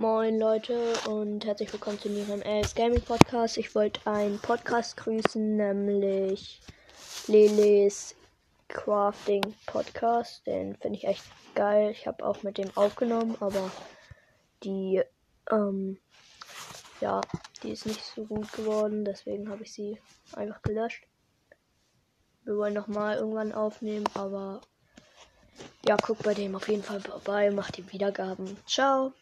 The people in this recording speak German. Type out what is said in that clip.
Moin Leute und herzlich willkommen zu ihrem LS Gaming Podcast. Ich wollte einen Podcast grüßen, nämlich Leles Crafting Podcast. Den finde ich echt geil. Ich habe auch mit dem aufgenommen, aber die, ähm, ja, die ist nicht so gut geworden. Deswegen habe ich sie einfach gelöscht. Wir wollen nochmal irgendwann aufnehmen, aber ja, guckt bei dem auf jeden Fall vorbei, macht die Wiedergaben. Ciao.